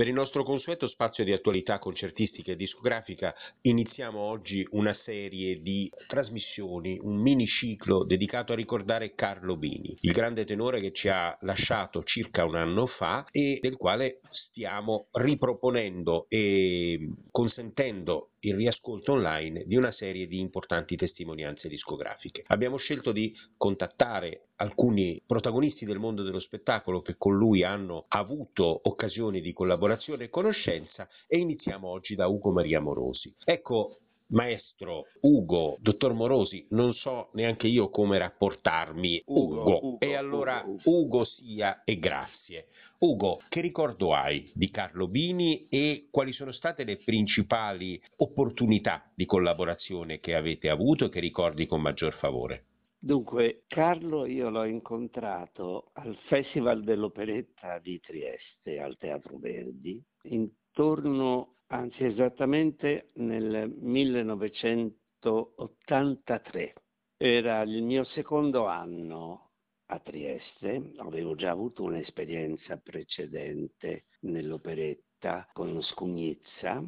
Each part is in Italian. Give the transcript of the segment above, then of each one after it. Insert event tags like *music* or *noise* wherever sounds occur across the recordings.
Per il nostro consueto spazio di attualità concertistica e discografica iniziamo oggi una serie di trasmissioni, un mini ciclo dedicato a ricordare Carlo Bini, il grande tenore che ci ha lasciato circa un anno fa e del quale stiamo riproponendo e consentendo il riascolto online di una serie di importanti testimonianze discografiche. Abbiamo scelto di contattare alcuni protagonisti del mondo dello spettacolo che con lui hanno avuto occasioni di collaborazione e conoscenza e iniziamo oggi da Ugo Maria Morosi. Ecco, Maestro Ugo, dottor Morosi, non so neanche io come rapportarmi. Ugo, Ugo. Ugo e allora Ugo, Ugo sia e grazie. Ugo, che ricordo hai di Carlo Bini e quali sono state le principali opportunità di collaborazione che avete avuto e che ricordi con maggior favore? Dunque, Carlo io l'ho incontrato al Festival dell'Operetta di Trieste, al Teatro Verdi, intorno, anzi esattamente nel 1983. Era il mio secondo anno a Trieste, avevo già avuto un'esperienza precedente nell'operetta con Scugnizza,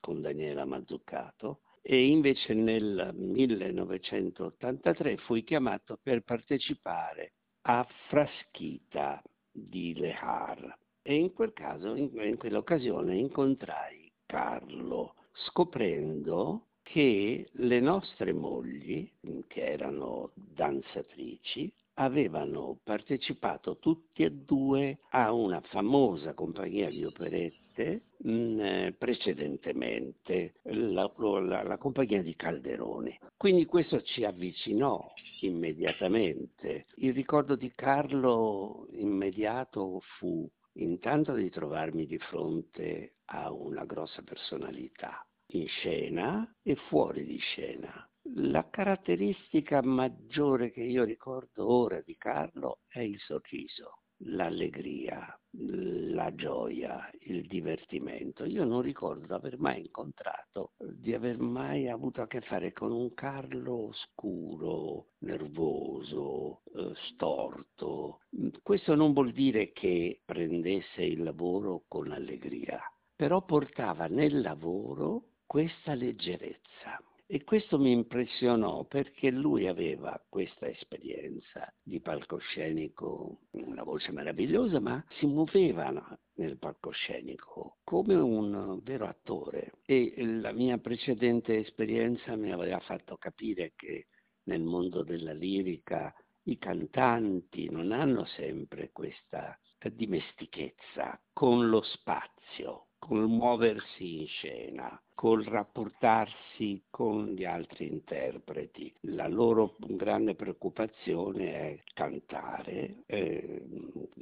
con Daniela Mazzuccato, e invece nel 1983 fui chiamato per partecipare a Fraschita di Lehar e in quel caso, in, in quell'occasione incontrai Carlo scoprendo che le nostre mogli, che erano danzatrici, avevano partecipato tutti e due a una famosa compagnia di operette mh, mm, precedentemente, la, la, la, compagnia di Calderoni. Quindi questo ci avvicinò immediatamente. Il ricordo di Carlo immediato fu intanto di trovarmi di fronte a una grossa personalità in scena e fuori di scena la caratteristica maggiore che io ricordo ora di Carlo è il sorriso, l'allegria, la gioia, il divertimento. Io non ricordo di aver mai incontrato, di aver mai avuto a che fare con un Carlo scuro, nervoso, eh, storto. Questo non vuol dire che prendesse il lavoro con allegria, però portava nel lavoro questa leggerezza e questo mi impressionò perché lui aveva questa esperienza di palcoscenico, una voce meravigliosa, ma si muoveva nel palcoscenico come un vero attore. E la mia precedente esperienza mi aveva fatto capire che nel mondo della lirica i cantanti non hanno sempre questa dimestichezza con lo spazio, col muoversi in scena, col rapportarsi con gli altri interpreti. La loro grande preoccupazione è cantare, eh,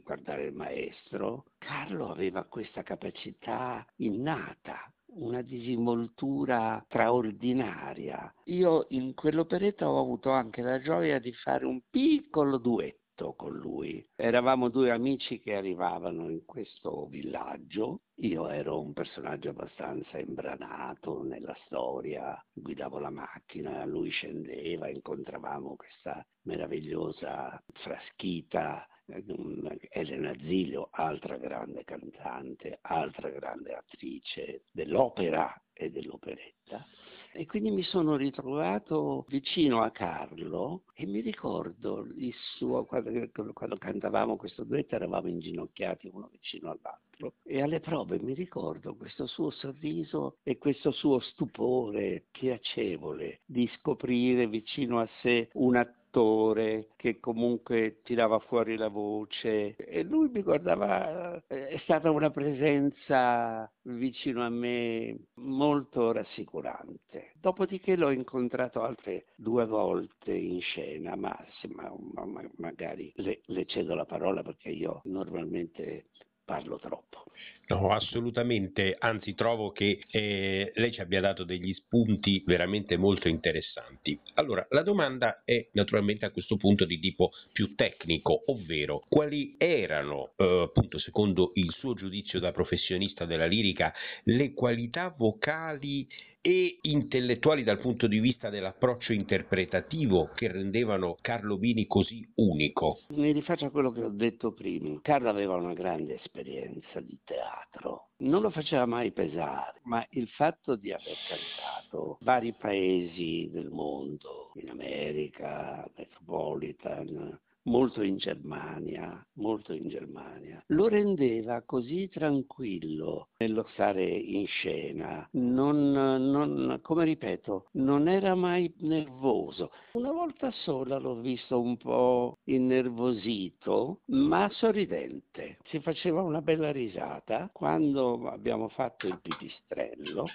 guardare il maestro. Carlo aveva questa capacità innata una disinvoltura straordinaria. Io in quell'operetta ho avuto anche la gioia di fare un piccolo duetto con lui. Eravamo due amici che arrivavano in questo villaggio. Io ero un personaggio abbastanza imbranato nella storia, guidavo la macchina, lui scendeva, incontravamo questa meravigliosa fraschita Elena Zilio, altra grande cantante, altra grande attrice dell'opera e dell'operetta. E quindi mi sono ritrovato vicino a Carlo e mi ricordo il suo, quando, quando cantavamo questo duetto eravamo inginocchiati uno vicino all'altro. E alle prove mi ricordo questo suo sorriso e questo suo stupore piacevole di scoprire vicino a sé una attore che comunque tirava fuori la voce e lui mi guardava, è stata una presenza vicino a me molto rassicurante. Dopodiché l'ho incontrato altre due volte in scena, ma, ma, ma magari le, le cedo la parola perché io normalmente parlo troppo. No, assolutamente, anzi trovo che eh, lei ci abbia dato degli spunti veramente molto interessanti. Allora, la domanda è naturalmente a questo punto di tipo più tecnico, ovvero quali erano, eh, appunto, secondo il suo giudizio da professionista della lirica, le qualità vocali e intellettuali dal punto di vista dell'approccio interpretativo che rendevano Carlo Bini così unico? Mi rifaccio a quello che ho detto prima. Carlo aveva una grande esperienza di teatro, non lo faceva mai pesare, ma il fatto di aver cantato vari paesi del mondo, in America, Metropolitan, molto in Germania, molto in Germania, lo rendeva così tranquillo nello stare in scena, non, non, come ripeto, non era mai nervoso. Una volta sola l'ho visto un po' innervosito, ma sorridente. Si faceva una bella risata quando abbiamo fatto il pipistrello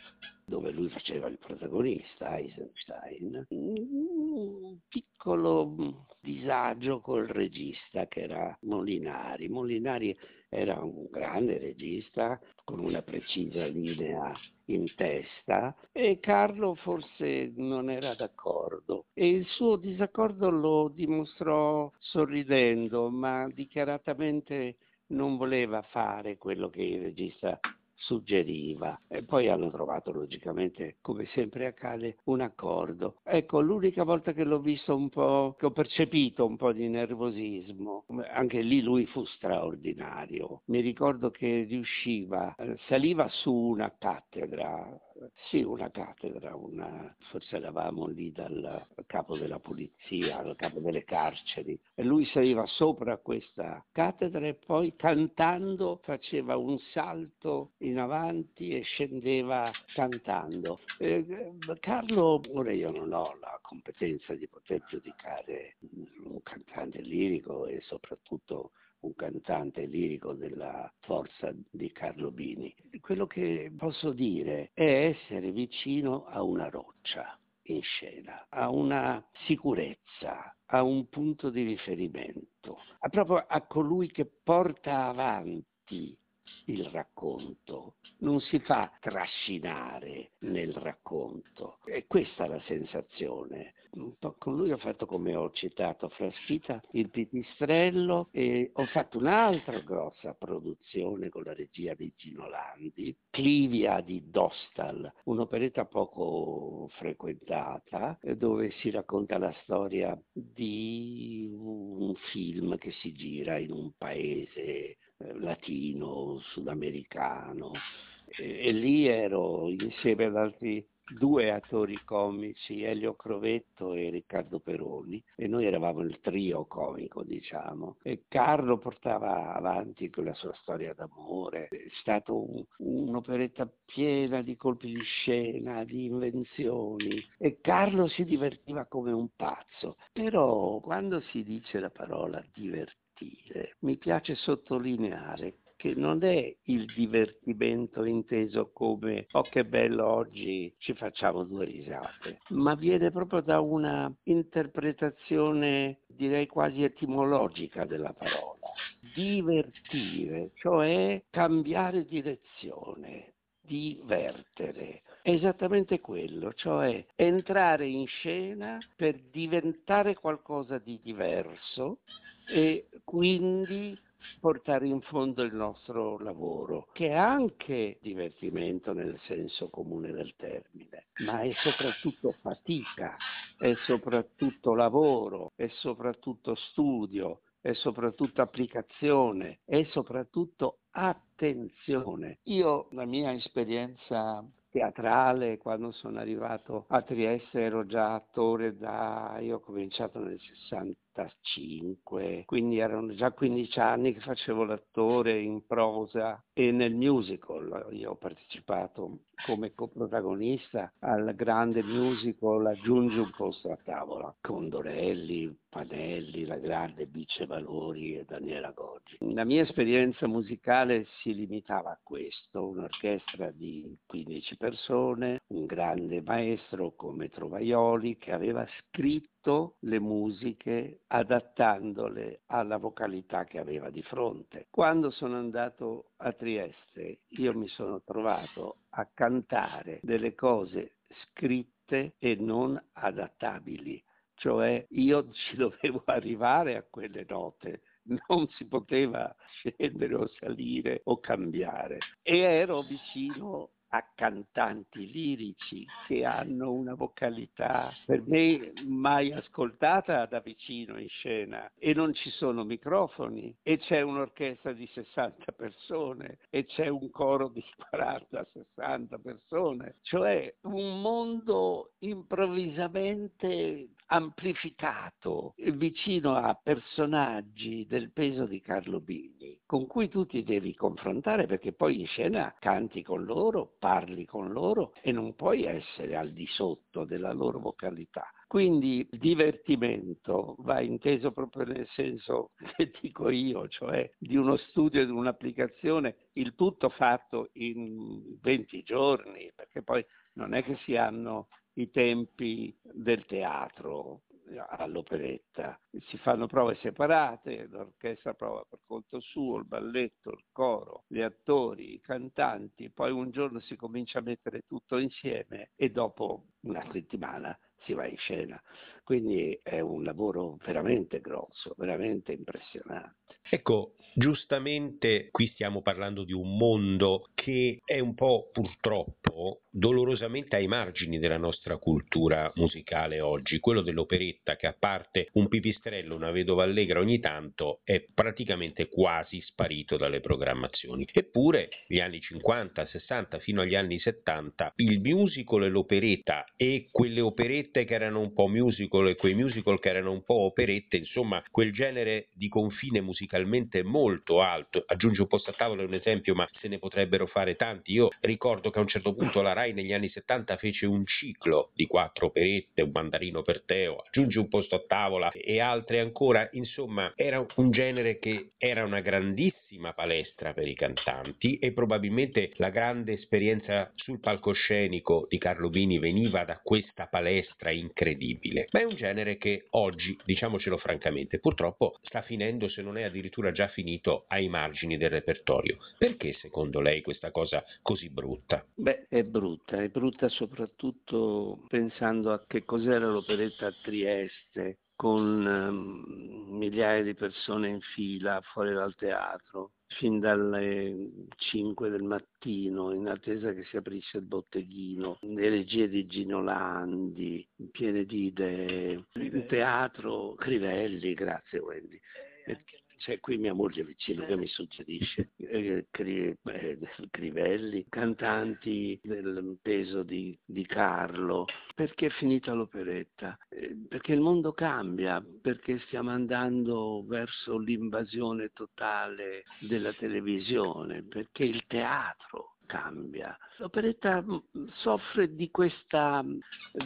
dove lui faceva il protagonista, Eisenstein, un piccolo disagio col regista che era Molinari. Molinari era un grande regista con una precisa linea in testa e Carlo forse non era d'accordo e il suo disaccordo lo dimostrò sorridendo ma dichiaratamente non voleva fare quello che il regista suggeriva e poi hanno trovato logicamente, come sempre accade, un accordo. Ecco, l'unica volta che l'ho visto un po', che ho percepito un po' di nervosismo, anche lì lui fu straordinario. Mi ricordo che riusciva, eh, saliva su una cattedra sì, una cattedra, una... forse eravamo lì dal capo della polizia, dal capo delle carceri, e lui saliva sopra questa cattedra e poi cantando faceva un salto in avanti e scendeva cantando. Eh, Carlo, ora io non ho la competenza di poter giudicare un cantante lirico e soprattutto un cantante lirico della forza di Carlo Bini. Quello che posso dire è essere vicino a una roccia in scena, a una sicurezza, a un punto di riferimento, a proprio a colui che porta avanti il racconto, non si fa trascinare nel racconto. E questa è la sensazione. Con lui ho fatto come ho citato Fraschita, il pipistrello e ho fatto un'altra grossa produzione con la regia di Gino Landi, Clivia di Dostal, un'operetta poco frequentata dove si racconta la storia di un film che si gira in un paese latino, sudamericano e, e lì ero insieme ad altri due attori comici, Elio Crovetto e Riccardo Peroni, e noi eravamo il trio comico, diciamo. E Carlo portava avanti quella sua storia d'amore, è stata un, un'operetta piena di colpi di scena, di invenzioni, e Carlo si divertiva come un pazzo. Però quando si dice la parola divertire, mi piace sottolineare che non è il divertimento inteso come oh che bello oggi ci facciamo due risate, ma viene proprio da una interpretazione direi quasi etimologica della parola. Divertire, cioè cambiare direzione, divertere. È esattamente quello, cioè entrare in scena per diventare qualcosa di diverso e quindi portare in fondo il nostro lavoro, che è anche divertimento nel senso comune del termine, ma è soprattutto fatica, è soprattutto lavoro, è soprattutto studio, è soprattutto applicazione, è soprattutto attenzione. Io la mia esperienza teatrale, quando sono arrivato a Trieste ero già attore da, io ho cominciato nel 65, quindi erano già 15 anni che facevo l'attore in prosa e nel musical. Io ho partecipato come coprotagonista al grande musical Aggiungi un posto a tavola con Dorelli, Panelli, la grande Bice Valori e Daniela Goggi. La mia esperienza musicale si limitava a questo, un'orchestra di 15 persone, un grande maestro come Trovaioli che aveva scritto le musiche adattandole alla vocalità che aveva di fronte. Quando sono andato a Trieste io mi sono trovato a cantare delle cose scritte e non adattabili cioè io *laughs* ci dovevo arrivare a quelle note, non si poteva scendere o salire o cambiare e ero vicino a cantanti lirici che hanno una vocalità per me mai ascoltata da vicino in scena. E non ci sono microfoni e c'è un'orchestra di 60 persone e c'è un coro di *laughs* 40-60 persone, cioè un mondo improvvisamente amplificato vicino a personaggi del peso di Carlo Bini con cui tu ti devi confrontare perché poi in scena canti con loro, parli con loro e non puoi essere al di sotto della loro vocalità. Quindi il divertimento va inteso proprio nel senso *laughs* che dico io, cioè di uno studio di un'applicazione, il tutto fatto in 20 giorni, perché poi non è che si hanno i tempi del teatro, all'operetta. Si fanno prove separate, l'orchestra prova per conto suo, il balletto, il coro, gli attori, i cantanti, poi un giorno si comincia a mettere tutto insieme e dopo una settimana si va in scena. Quindi è un lavoro veramente grosso, veramente impressionante. Ecco, giustamente qui stiamo parlando di un mondo che è un po' purtroppo dolorosamente ai margini della nostra cultura musicale oggi, quello dell'operetta che a parte un pipistrello, una vedova allegra ogni tanto è praticamente quasi sparito dalle programmazioni. Eppure gli anni 50, 60 fino agli anni 70 il musical e l'operetta e quelle operette che erano un po' musical e quei musical che erano un po' operette, insomma quel genere di confine musicalmente molto alto, aggiungo un posto a tavola un esempio ma se ne potrebbero fare tanti, io ricordo che a un certo punto la Rai negli anni 70 fece un ciclo di quattro operette, un mandarino per Teo, aggiungi un posto a tavola e altre ancora, insomma era un genere che era una grandissima palestra per i cantanti e probabilmente la grande esperienza sul palcoscenico di Carlo Bini veniva da questa palestra incredibile, ma è un genere che oggi, diciamocelo francamente, purtroppo sta finendo se non è addirittura già finito ai margini del repertorio. Perché secondo lei questa cosa così brutta? Beh, è brutta è brutta soprattutto pensando a che cos'era l'operetta a Trieste, con um, migliaia di persone in fila fuori dal teatro, fin dalle 5 del mattino, in attesa che si aprisse il botteghino, le regie di Gino Landi, piene di idee, il teatro Crivelli, grazie Wendy. C'è qui mia moglie vicino che mi suggerisce eh, cri, eh, Crivelli, cantanti del peso di, di, Carlo. Perché è finita l'operetta? Eh, perché il mondo cambia, perché stiamo andando verso l'invasione totale della televisione, perché il teatro cambia. L'operetta mm, soffre di questa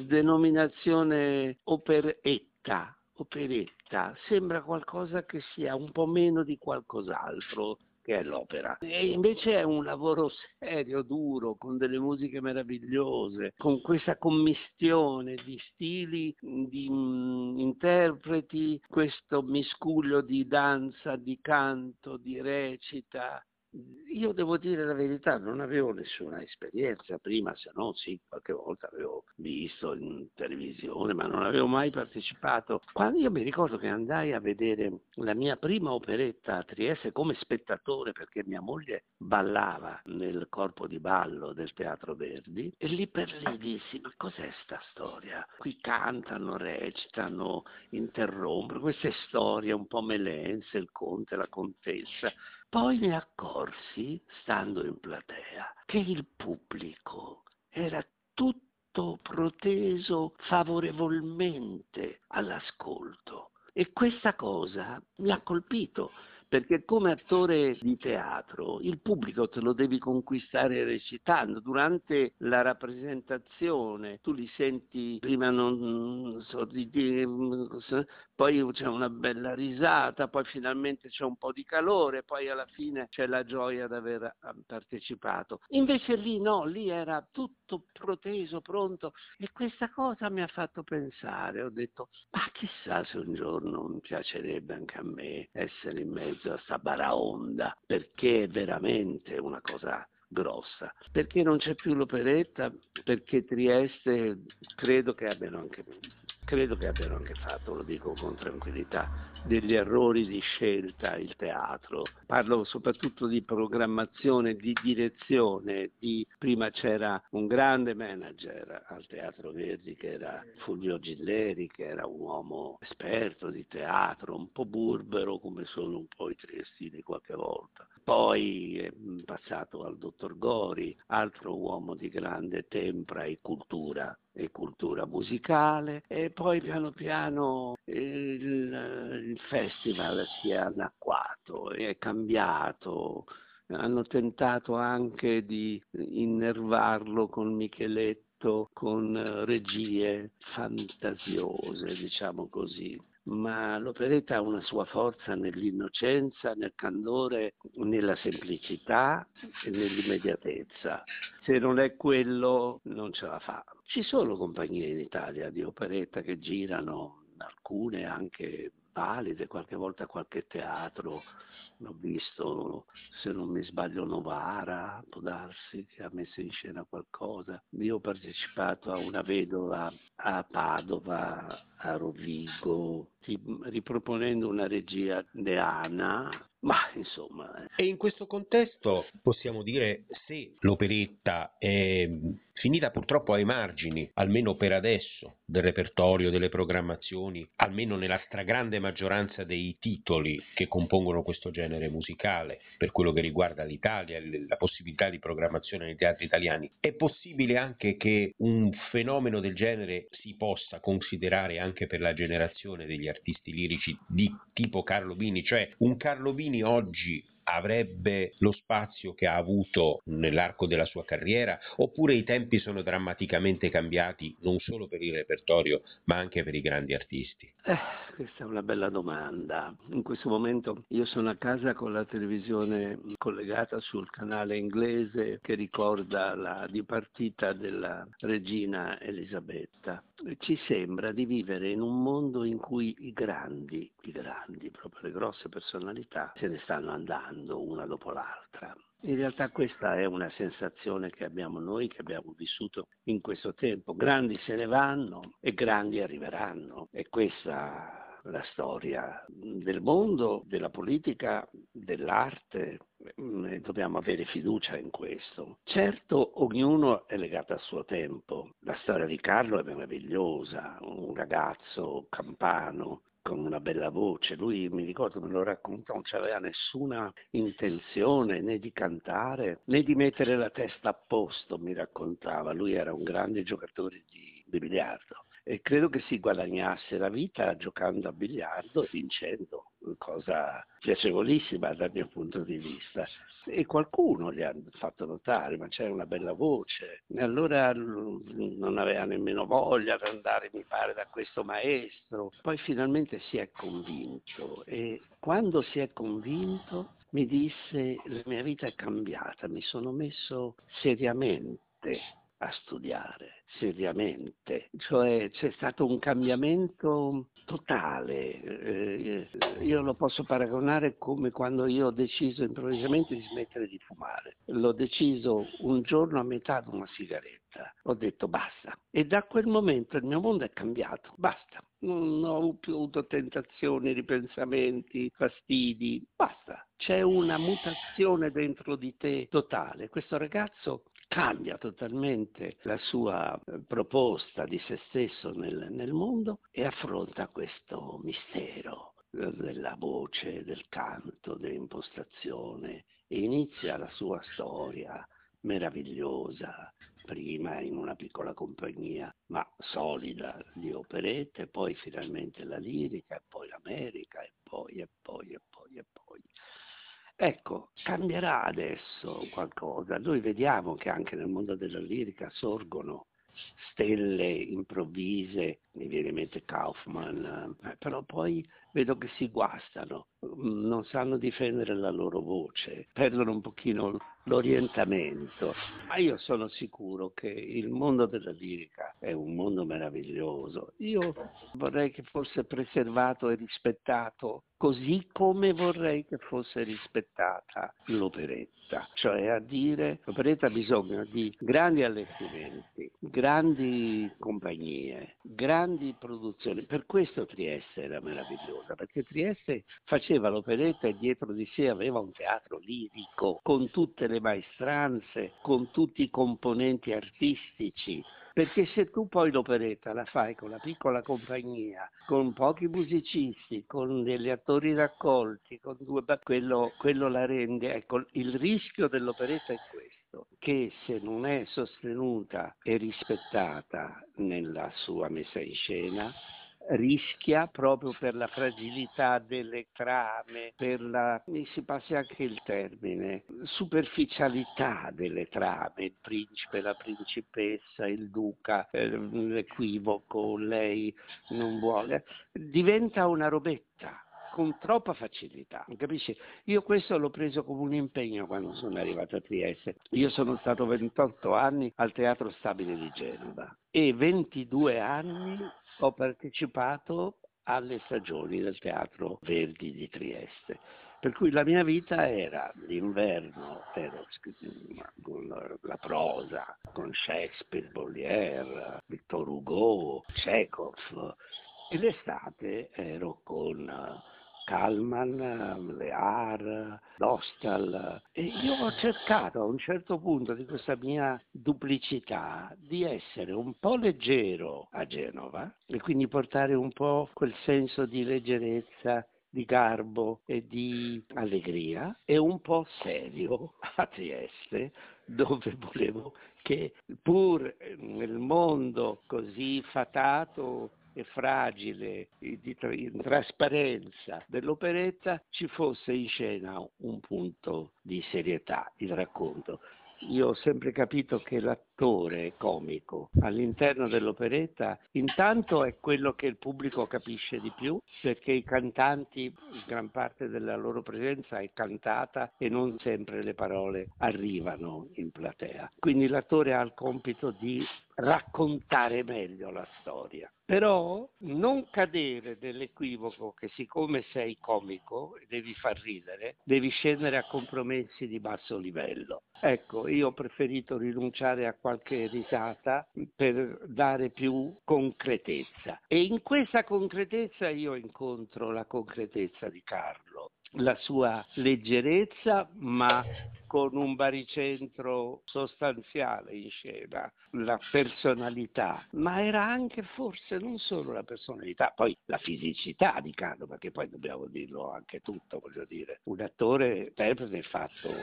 denominazione operetta operetta sembra qualcosa che sia un po' meno di qualcos'altro che è l'opera. E invece è un lavoro *laughs* serio, duro, con delle musiche meravigliose, con questa commistione di stili, di mm, interpreti, questo miscuglio di danza, di canto, di recita, io devo dire la verità, non avevo nessuna esperienza prima, se no sì, qualche volta avevo visto in televisione, ma non avevo mai partecipato. Quando io mi ricordo che andai a vedere la mia prima operetta a Trieste come spettatore, perché mia moglie ballava nel corpo di ballo del Teatro Verdi, e lì per lì dissi, ma cos'è sta storia? Qui cantano, recitano, interrompono, queste storie un po' melense, il conte, la contessa, poi mi accorsi, stando in platea, che il pubblico era tutto proteso favorevolmente all'ascolto. E questa cosa mi ha colpito perché come attore di teatro il pubblico te lo devi conquistare recitando, durante la rappresentazione tu li senti prima non sorridire, poi c'è una bella risata, poi finalmente c'è un po' di calore, poi alla fine c'è la gioia di aver ah, partecipato. Invece lì no, lì era tutto proteso, pronto e questa cosa mi ha fatto pensare, ho detto ma chissà se un giorno mi piacerebbe anche a me essere in mezzo a sta baraonda, perché è veramente una cosa grossa. Perché non c'è più l'operetta? Perché Trieste credo che abbiano anche credo che abbiano anche fatto, lo dico con tranquillità, degli errori di scelta il teatro. Parlo soprattutto di programmazione, di direzione. Di... Prima c'era un grande manager al Teatro Verdi che era Fulvio Gilleri, che era un uomo esperto di teatro, un po' burbero come sono un po' i triestini qualche volta. Poi è passato al dottor Gori, altro uomo di grande tempra e cultura e cultura musicale e poi piano piano il, il festival si è anacquato, è cambiato, hanno tentato anche di innervarlo con Micheletto, con regie fantasiose, diciamo così ma l'operetta ha una sua forza nell'innocenza, nel candore, nella semplicità e nell'immediatezza. Se non è quello non ce la fa. Ci sono compagnie in Italia di operetta che girano, alcune anche valide, qualche volta qualche teatro l'ho visto, se non mi sbaglio, Novara, può darsi che ha messo in scena qualcosa. Io ho partecipato a una vedova a Padova, a Rovigo, riproponendo una regia deana, ma insomma. Eh. E in questo contesto possiamo dire se l'operetta è finita purtroppo ai margini, almeno per adesso, del repertorio, delle programmazioni, almeno nella stragrande maggioranza dei titoli che compongono questo genere musicale, per quello che riguarda l'Italia, la possibilità di programmazione nei teatri italiani, è possibile anche che un fenomeno del genere si possa considerare anche per la generazione degli artisti lirici di tipo Carlo Bini, cioè un Carlo Bini oggi avrebbe lo spazio che ha avuto nell'arco della sua carriera oppure i tempi sono drammaticamente cambiati non solo per il repertorio ma anche per i grandi artisti? Eh, questa è una bella domanda. In questo momento io sono a casa con la televisione collegata sul canale inglese che ricorda la dipartita della regina Elisabetta. Ci sembra di vivere in un mondo in cui i grandi, i grandi, proprio le grosse personalità, se ne stanno andando una dopo l'altra. In realtà questa è una sensazione che abbiamo noi, che abbiamo vissuto in questo tempo. Grandi se ne vanno e grandi arriveranno. E questa la storia del mondo, della politica, dell'arte dobbiamo avere fiducia in questo. Certo, ognuno è legato al suo tempo. La storia di Carlo è meravigliosa, un ragazzo campano con una bella voce. Lui mi ricordo me lo racconta, non aveva nessuna intenzione né di cantare né di mettere la testa a posto, mi raccontava. Lui era un grande giocatore di, di biliardo e credo che si guadagnasse la vita giocando a biliardo e vincendo, cosa piacevolissima dal mio punto di vista. E qualcuno gli ha fatto notare, ma c'è una bella voce. E allora non aveva nemmeno voglia di andare, mi pare, da questo maestro. Poi finalmente si è convinto e quando si è convinto mi disse la mia vita è cambiata, mi sono messo seriamente a studiare seriamente, cioè c'è stato un cambiamento totale, eh, io lo posso paragonare come quando io ho deciso improvvisamente di smettere di fumare, l'ho deciso un giorno a metà di una sigaretta, ho detto basta. E da quel momento il mio mondo è cambiato, basta, non ho più avuto tentazioni, ripensamenti, fastidi, basta, c'è una mutazione dentro di te totale, questo ragazzo cambia totalmente la sua eh, proposta di se stesso nel, nel mondo e affronta questo mistero eh, della voce, del canto, dell'impostazione e inizia la sua storia meravigliosa, prima in una piccola compagnia, ma solida di operette, poi finalmente la lirica, e poi l'America, e poi, e poi, e poi, e poi. Ecco, cambierà adesso qualcosa. Noi vediamo che anche nel mondo della lirica sorgono stelle improvvise, mi viene in mente Kaufman, eh, però poi vedo che si guastano, mm, non sanno difendere la loro voce, perdono un pochino l'orientamento, ma io sono sicuro che il mondo della lirica è un mondo meraviglioso. Io vorrei che fosse preservato e rispettato così come vorrei che fosse rispettata l'operetta, cioè a dire l'operetta ha bisogno di grandi allestimenti, grandi compagnie, grandi produzioni. Per questo Trieste era meravigliosa, perché Trieste faceva l'operetta e dietro di sé aveva un teatro lirico, con tutte le maestranze, con tutti i componenti artistici. Perché se tu poi l'operetta la fai con la piccola compagnia, con pochi musicisti, con degli attori raccolti, con due, quello, quello la rende. Ecco, il rischio dell'operetta è questo che se non è sostenuta e rispettata nella sua messa in scena, rischia proprio per la fragilità delle trame, per la, mi si passi anche il termine, superficialità delle trame, il principe, la principessa, il duca, eh, l'equivoco, lei non vuole, diventa una robetta con troppa facilità, capisci? Io questo l'ho preso come un impegno quando sono arrivato a Trieste. Io sono stato 28 anni al Teatro Stabile di Genova e 22 anni ho partecipato alle stagioni del Teatro Verdi di Trieste. Per cui la mia vita era l'inverno, ero con la prosa, con Shakespeare, Molière, Victor Hugo, Chekhov, e l'estate ero con Kalman, Lear, Dostal. E io ho cercato a un certo punto di questa mia duplicità di essere un po' leggero a Genova e quindi portare un po' quel senso di leggerezza di garbo e di allegria e un po' serio *laughs* a Trieste dove volevo che pur nel mondo così fatato e fragile di trasparenza dell'operetta ci fosse in scena un punto di serietà, il racconto. Io ho sempre capito che l'attore comico all'interno dell'operetta intanto è quello che il pubblico capisce di più perché i cantanti, gran parte della loro presenza è cantata e non sempre le parole arrivano in platea. Quindi l'attore ha il compito di raccontare meglio la storia. Però non cadere nell'equivoco che siccome sei comico devi far ridere, devi scendere a compromessi di basso livello. Ecco, io ho preferito rinunciare a qualche risata per dare più concretezza. E in questa concretezza io incontro la concretezza di Carlo la sua leggerezza, ma con un baricentro sostanziale in scena, la personalità, ma era anche forse non solo la personalità, poi la fisicità di Carlo, perché poi dobbiamo dirlo anche tutto, voglio dire, un attore interprete fatto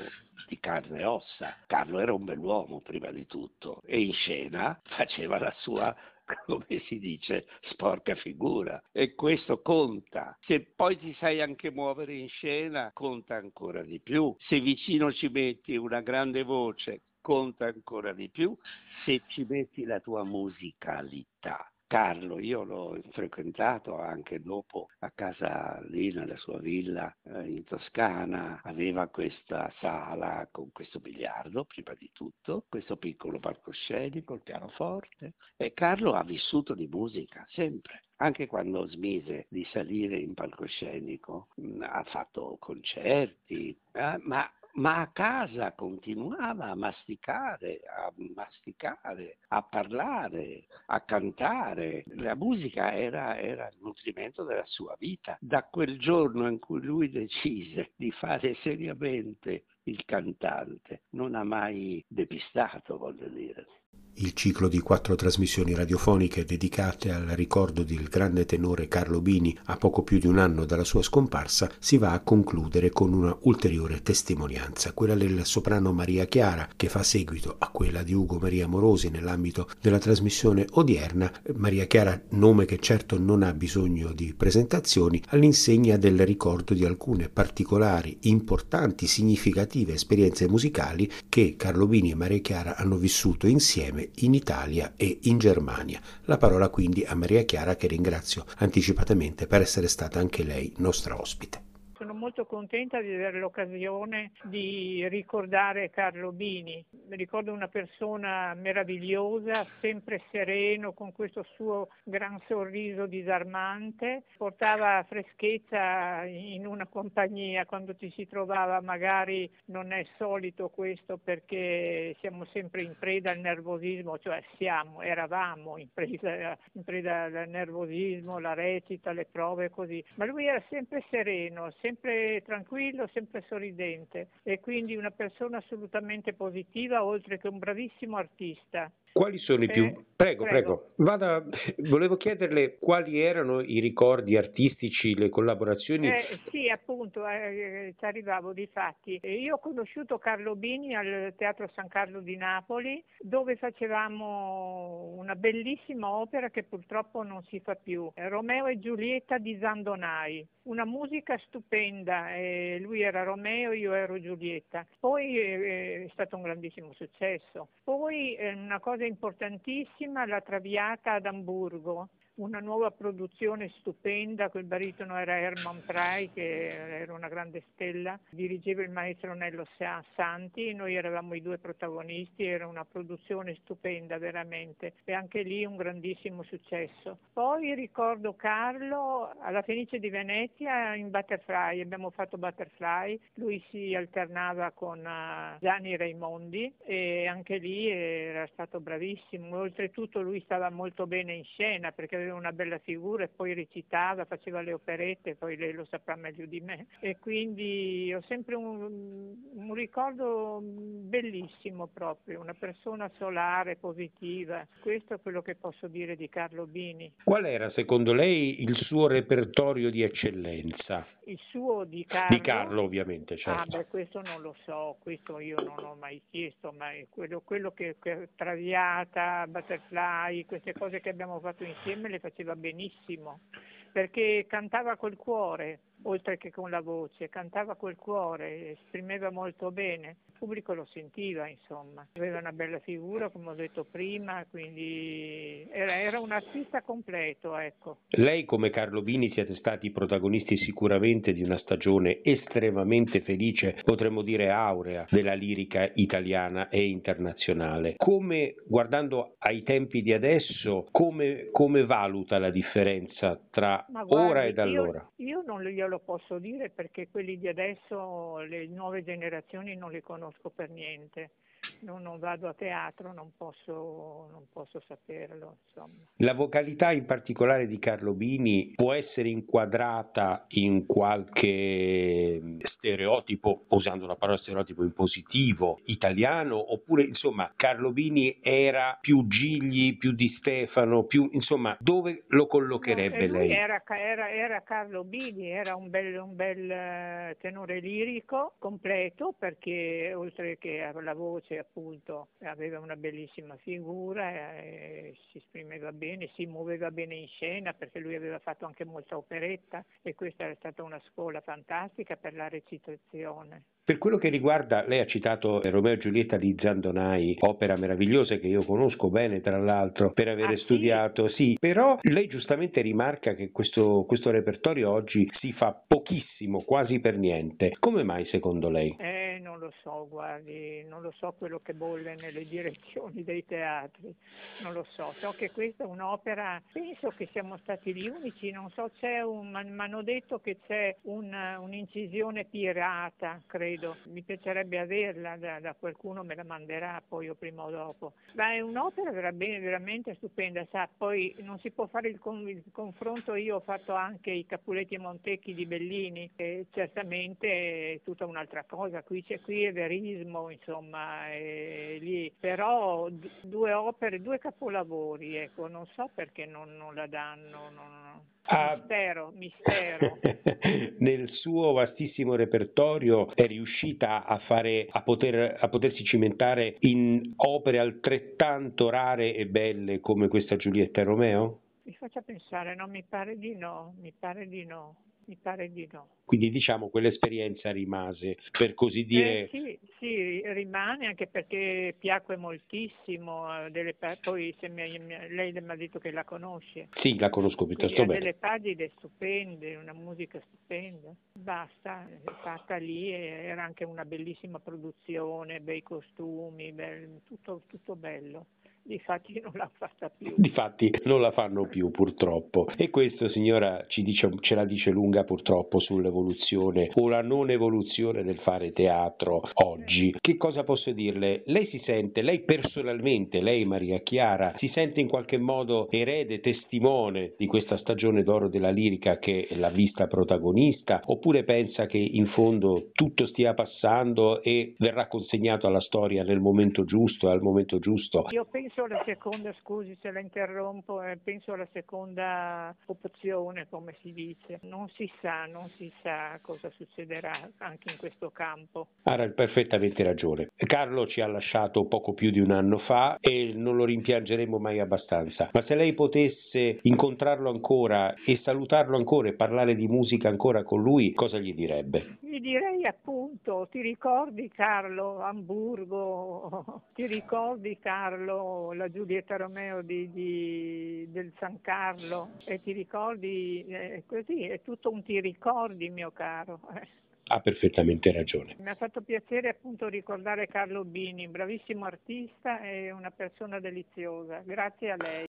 di carne e ossa. Carlo era un bell'uomo prima di tutto e in scena faceva la sua *laughs* come si dice, sporca figura. E questo conta. Se poi ti sai anche muovere in scena, conta ancora di più. Se vicino ci metti una grande voce, conta ancora di più. Se ci metti la tua musicalità. Carlo, io l'ho frequentato anche dopo a casa lì nella sua villa eh, in Toscana, aveva questa sala con questo biliardo prima di tutto, questo piccolo palcoscenico, il pianoforte. E Carlo ha vissuto di musica sempre. Anche quando smise di salire in palcoscenico, mh, ha fatto concerti, eh, ma ma a casa continuava a masticare, a masticare, a parlare, a cantare. La musica era, era, il nutrimento della sua vita. Da quel giorno in cui lui decise di fare seriamente il cantante, non ha mai depistato, voglio dire. Il ciclo di quattro trasmissioni radiofoniche dedicate al ricordo del grande tenore Carlo Bini a poco più di un anno dalla sua scomparsa si va a concludere con una ulteriore testimonianza, quella del soprano Maria Chiara, che fa seguito a quella di Ugo Maria Morosi nell'ambito della trasmissione odierna. Maria Chiara, nome che certo non ha bisogno di presentazioni, all'insegna del ricordo di alcune particolari, importanti, significative esperienze musicali che Carlo Bini e Maria Chiara hanno vissuto insieme in Italia e in Germania. La parola quindi a Maria Chiara che ringrazio anticipatamente per essere stata anche lei nostra ospite. Molto contenta di avere l'occasione di ricordare Carlo Bini. Ricordo una persona meravigliosa, sempre sereno, con questo suo gran sorriso disarmante, portava freschezza in una compagnia. Quando ci si trovava, magari non è solito questo perché siamo sempre in preda al nervosismo, cioè siamo, eravamo in preda, in preda al nervosismo, la recita, le prove così, ma lui era sempre sereno, sempre tranquillo, sempre sorridente e quindi una persona assolutamente positiva oltre che un bravissimo artista. Quali sono i più... Eh, prego, prego, prego. Vada... *laughs* Volevo chiederle quali erano i ricordi artistici, le collaborazioni. Eh, sì, appunto, eh, ci arrivavo di fatti. Io ho conosciuto Carlo Bini al Teatro San Carlo di Napoli, dove facevamo una bellissima opera che purtroppo non si fa più, Romeo e Giulietta di Zandonai. Una musica stupenda, lui era Romeo, io ero Giulietta. Poi eh, è stato un grandissimo successo. Poi eh, una cosa importantissima, la Traviata ad Amburgo, una nuova produzione stupenda, quel baritono era Herman Prai che era una grande stella, dirigeva il maestro Nello Santi, noi eravamo i due protagonisti, era una produzione stupenda veramente e anche lì un grandissimo successo. Poi ricordo Carlo alla Fenice di Venezia in Butterfly, abbiamo fatto Butterfly, lui si alternava con uh, Gianni Raimondi e anche lì era stato bravissimo, oltretutto lui stava molto bene in scena perché aveva aveva una bella figura e poi recitava, faceva le operette, poi lei lo saprà meglio di me. E quindi ho sempre un, un ricordo bellissimo proprio, una persona solare, positiva. Questo è quello che posso dire di Carlo Bini. Qual era secondo lei il suo repertorio di eccellenza? Il suo di Carlo? Di Carlo ovviamente, ah, certo. Ah, beh, questo non lo so, questo io non ho mai chiesto, ma quello, quello che, che Traviata, Butterfly, queste cose che abbiamo fatto insieme le faceva benissimo, perché cantava col cuore, oltre che con la voce, cantava col cuore, esprimeva molto bene pubblico lo sentiva, insomma. Aveva una bella figura, come ho detto prima, quindi era, era un artista completo, ecco. Lei come Carlo Bini siete stati protagonisti sicuramente di una stagione estremamente felice, potremmo dire aurea, della lirica italiana e internazionale. Come, guardando ai tempi di adesso, come, come valuta la differenza tra guardi, ora ed allora? Io, io non glielo posso dire perché quelli di adesso, le nuove generazioni non conoscono conosco per niente non, non, vado a teatro, non posso, non posso saperlo. Insomma. La vocalità in particolare di Carlo Bini può essere inquadrata in qualche stereotipo, usando la parola stereotipo in positivo, italiano, oppure insomma Carlo Bini era più Gigli, più Di Stefano, più insomma dove lo collocherebbe no, lei? Era, era, era, Carlo Bini, era un bel, un bel eh, tenore lirico completo perché oltre che alla voce appunto aveva una bellissima figura, eh, si esprimeva bene, si muoveva bene in scena perché lui aveva fatto anche molta operetta e questa era stata una scuola fantastica per la recitazione. Per quello che riguarda, lei ha citato Romeo e Giulietta di Zandonai, opera meravigliosa che io conosco bene tra l'altro per aver ah, studiato, sì? sì, però lei giustamente rimarca che questo, questo, repertorio oggi si fa pochissimo, quasi per niente. Come mai secondo lei? Eh, non lo so, guardi, non lo so quello che bolle nelle *laughs* direzioni dei teatri, non lo so. So che questa è un'opera, penso che siamo stati gli unici, non so, c'è un, mi hanno detto che c'è un, un'incisione pirata, credo mi piacerebbe averla da, da, qualcuno, me la manderà poi o prima o dopo. Ma è un'opera veramente, veramente stupenda, sa, poi non si può fare il, con, il, confronto, io ho fatto anche i Capuletti e Montecchi di Bellini, e certamente è tutta un'altra cosa, qui c'è verismo, insomma, lì. però due opere, due capolavori, ecco, non so perché non, non la danno. Non, Ah, mistero, mistero. *laughs* nel suo vastissimo repertorio è riuscita a, fare, a, poter, a potersi cimentare in opere altrettanto rare e belle come questa Giulietta e Romeo? Mi faccia pensare, no, mi pare di no, mi pare di no. Mi pare di no. Quindi diciamo quell'esperienza rimase, per così dire... Eh, sì, sì, rimane anche perché piacque moltissimo, eh, delle, poi mi, lei mi ha detto che la conosce. Sì, la conosco piuttosto Quindi bene. Ha delle pagine stupende, una musica stupenda. Basta, è fatta lì, era anche una bellissima produzione, bei costumi, bel, tutto, tutto bello. Difatti non l'ha fatta più. Difatti non la fanno più purtroppo. E questo signora ci dice, ce la dice lunga purtroppo sull'evoluzione o la non evoluzione del fare teatro oggi. Che cosa posso dirle? Lei si sente, lei personalmente, lei Maria Chiara, si sente in qualche modo erede, testimone di questa stagione d'oro della lirica che l'ha vista protagonista oppure pensa che in fondo tutto stia passando e verrà consegnato alla storia nel momento giusto al momento giusto? Io penso penso alla seconda, scusi se la interrompo, eh, penso alla seconda opzione, come si dice. Non si sa, non si sa cosa succederà anche in questo campo. Ha perfettamente ragione. Carlo ci ha lasciato poco più di un anno fa e non lo rimpiangeremo mai abbastanza. Ma se lei potesse incontrarlo ancora e salutarlo ancora e parlare di musica ancora con lui, cosa gli direbbe? Gli direi appunto, ti ricordi Carlo, Hamburgo, *laughs* ti ricordi Carlo, la Giulietta Romeo di, di, del San Carlo e ti ricordi, eh, così, è tutto un ti ricordi mio caro. Ha perfettamente ragione. Mi ha fatto piacere appunto ricordare Carlo Bini, bravissimo artista e una persona deliziosa. Grazie a lei.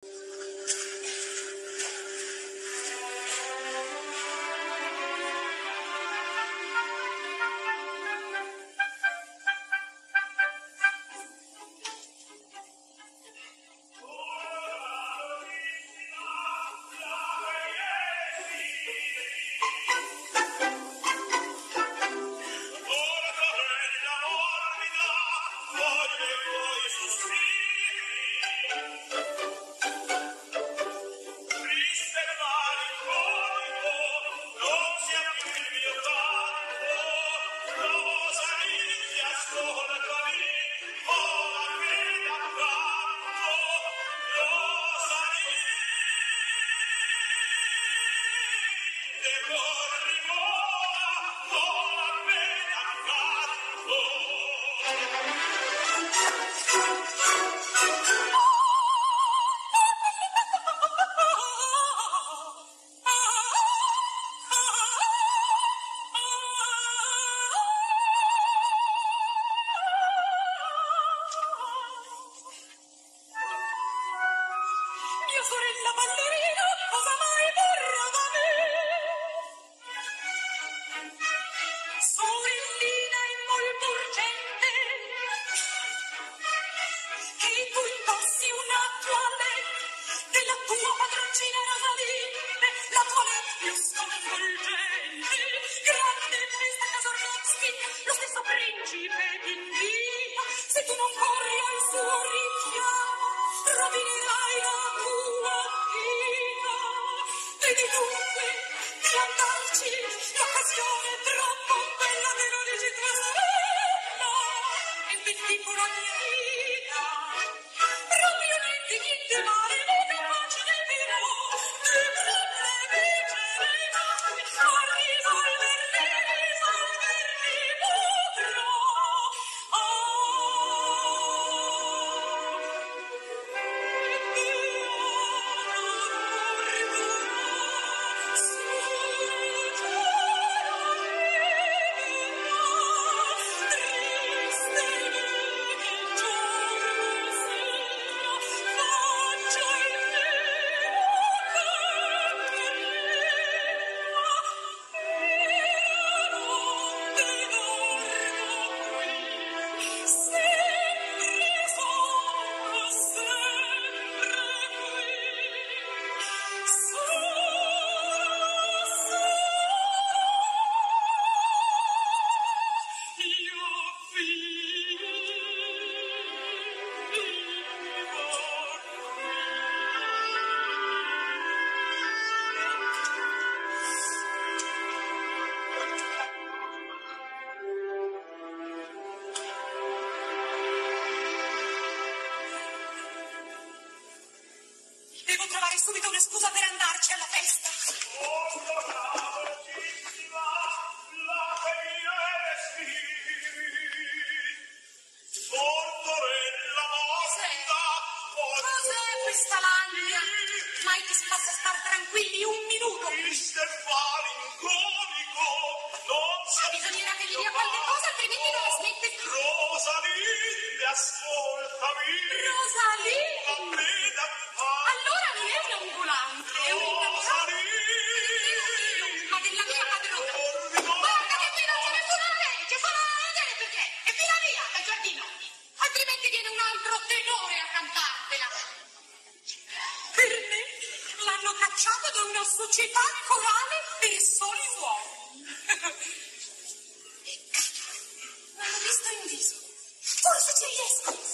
Forse ci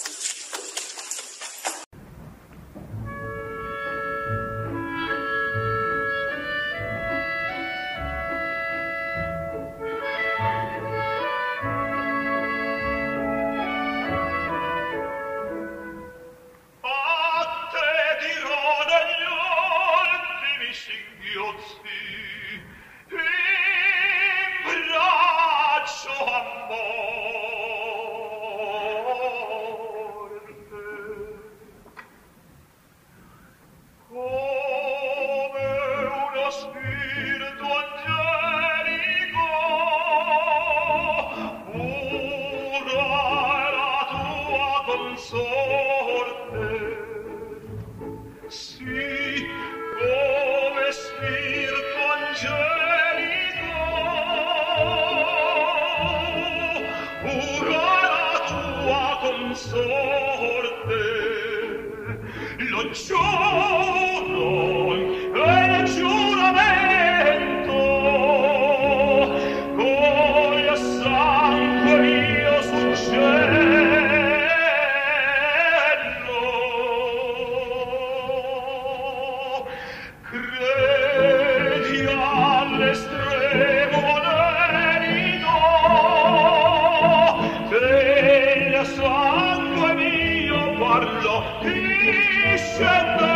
sangue mio parlo scende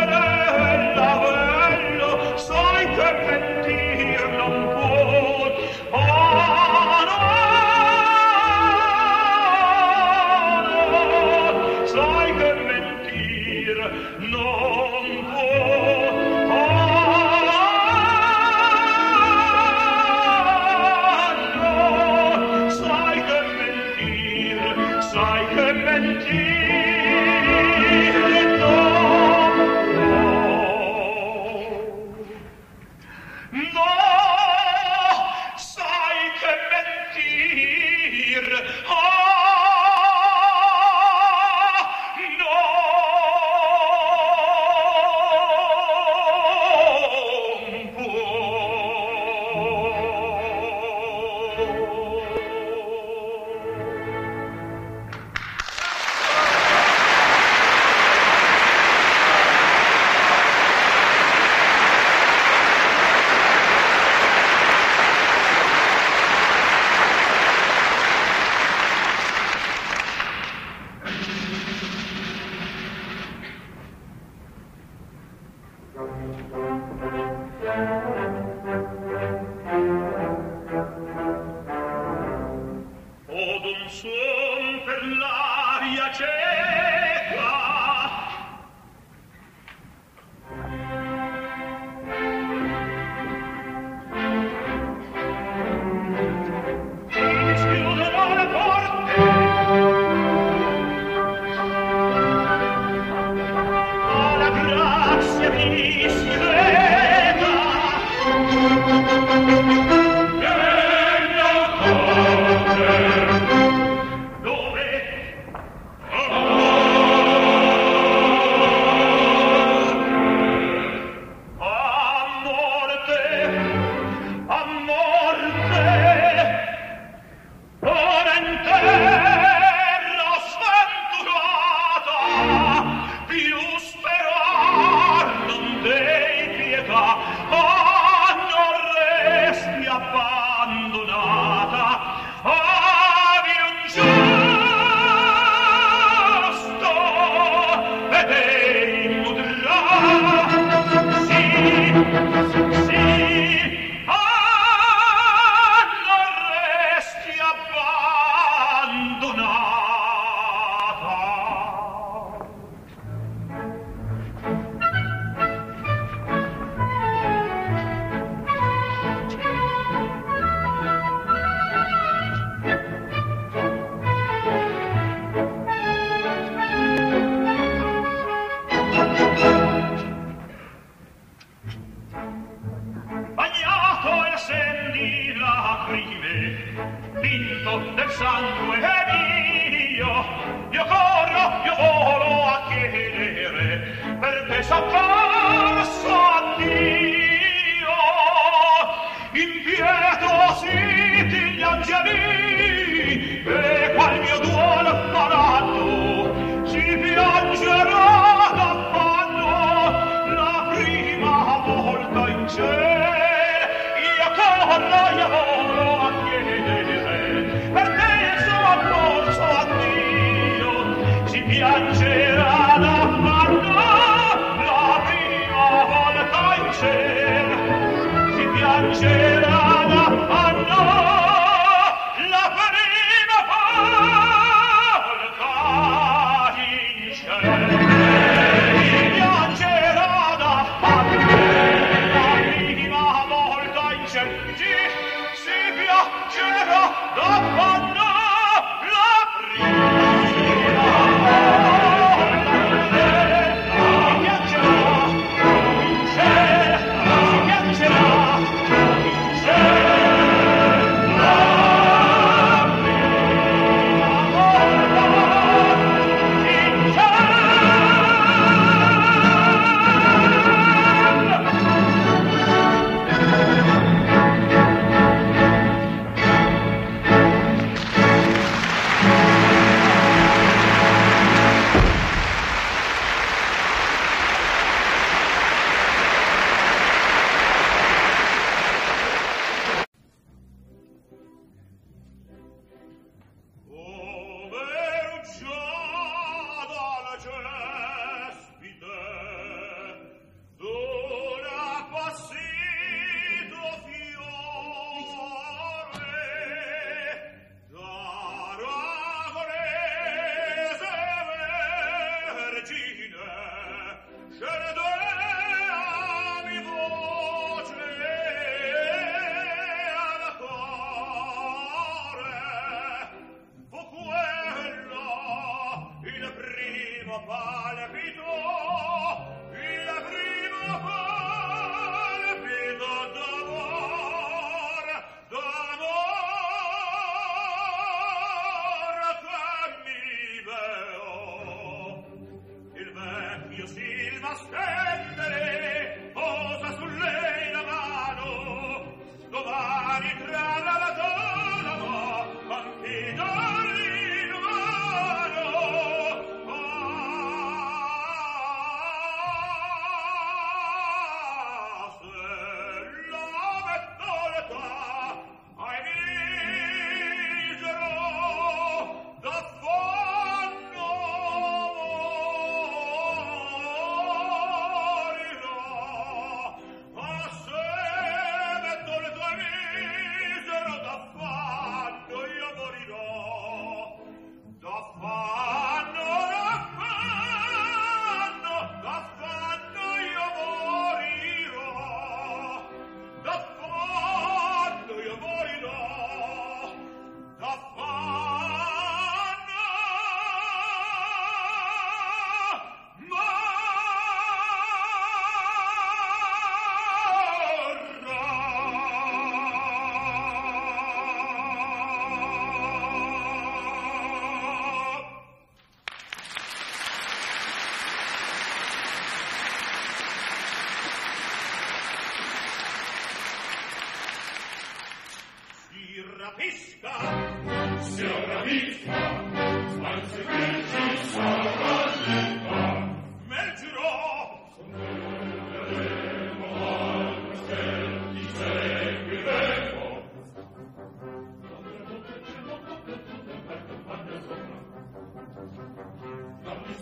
l'aria c'è.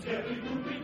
Jerry Poopy.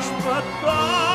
Sempre aspettando